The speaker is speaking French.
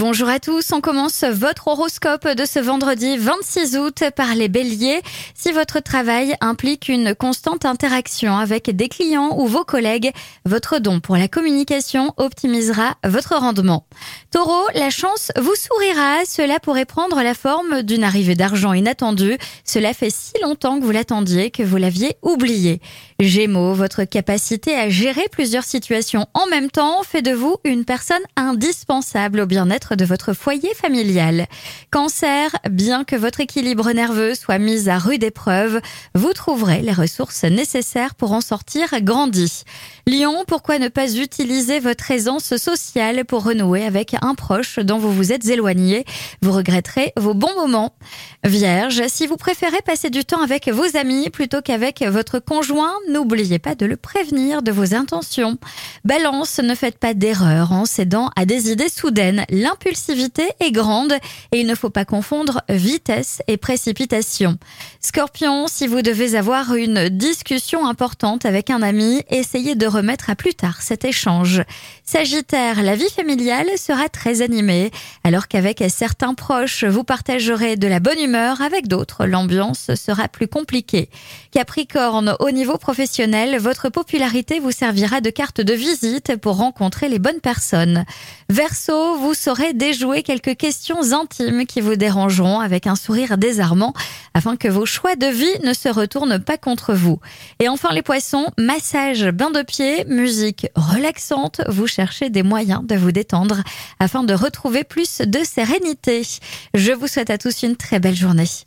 Bonjour à tous, on commence votre horoscope de ce vendredi 26 août par les béliers. Si votre travail implique une constante interaction avec des clients ou vos collègues, votre don pour la communication optimisera votre rendement. Taureau, la chance vous sourira, cela pourrait prendre la forme d'une arrivée d'argent inattendue. Cela fait si longtemps que vous l'attendiez que vous l'aviez oublié. Gémeaux, votre capacité à gérer plusieurs situations en même temps fait de vous une personne indispensable au bien-être de votre foyer familial. Cancer, bien que votre équilibre nerveux soit mis à rude épreuve, vous trouverez les ressources nécessaires pour en sortir grandi. Lion, pourquoi ne pas utiliser votre aisance sociale pour renouer avec un proche dont vous vous êtes éloigné? Vous regretterez vos bons moments. Vierge, si vous préférez passer du temps avec vos amis plutôt qu'avec votre conjoint, n'oubliez pas de le prévenir de vos intentions. Balance, ne faites pas d'erreur en cédant à des idées soudaines l'impulsivité est grande et il ne faut pas confondre vitesse et précipitation. Scorpion, si vous devez avoir une discussion importante avec un ami, essayez de remettre à plus tard cet échange. Sagittaire, la vie familiale sera très animée, alors qu'avec certains proches, vous partagerez de la bonne humeur, avec d'autres, l'ambiance sera plus compliquée. Capricorne, au niveau professionnel, votre popularité vous servira de carte de visite pour rencontrer les bonnes personnes. Verseau, vous saurez déjouer quelques questions intimes qui vous dérangeront avec un sourire désarmant afin que vos choix de vie ne se retournent pas contre vous. Et enfin les poissons, massage, bain de pied, musique relaxante, vous cherchez des moyens de vous détendre afin de retrouver plus de sérénité. Je vous souhaite à tous une très belle journée.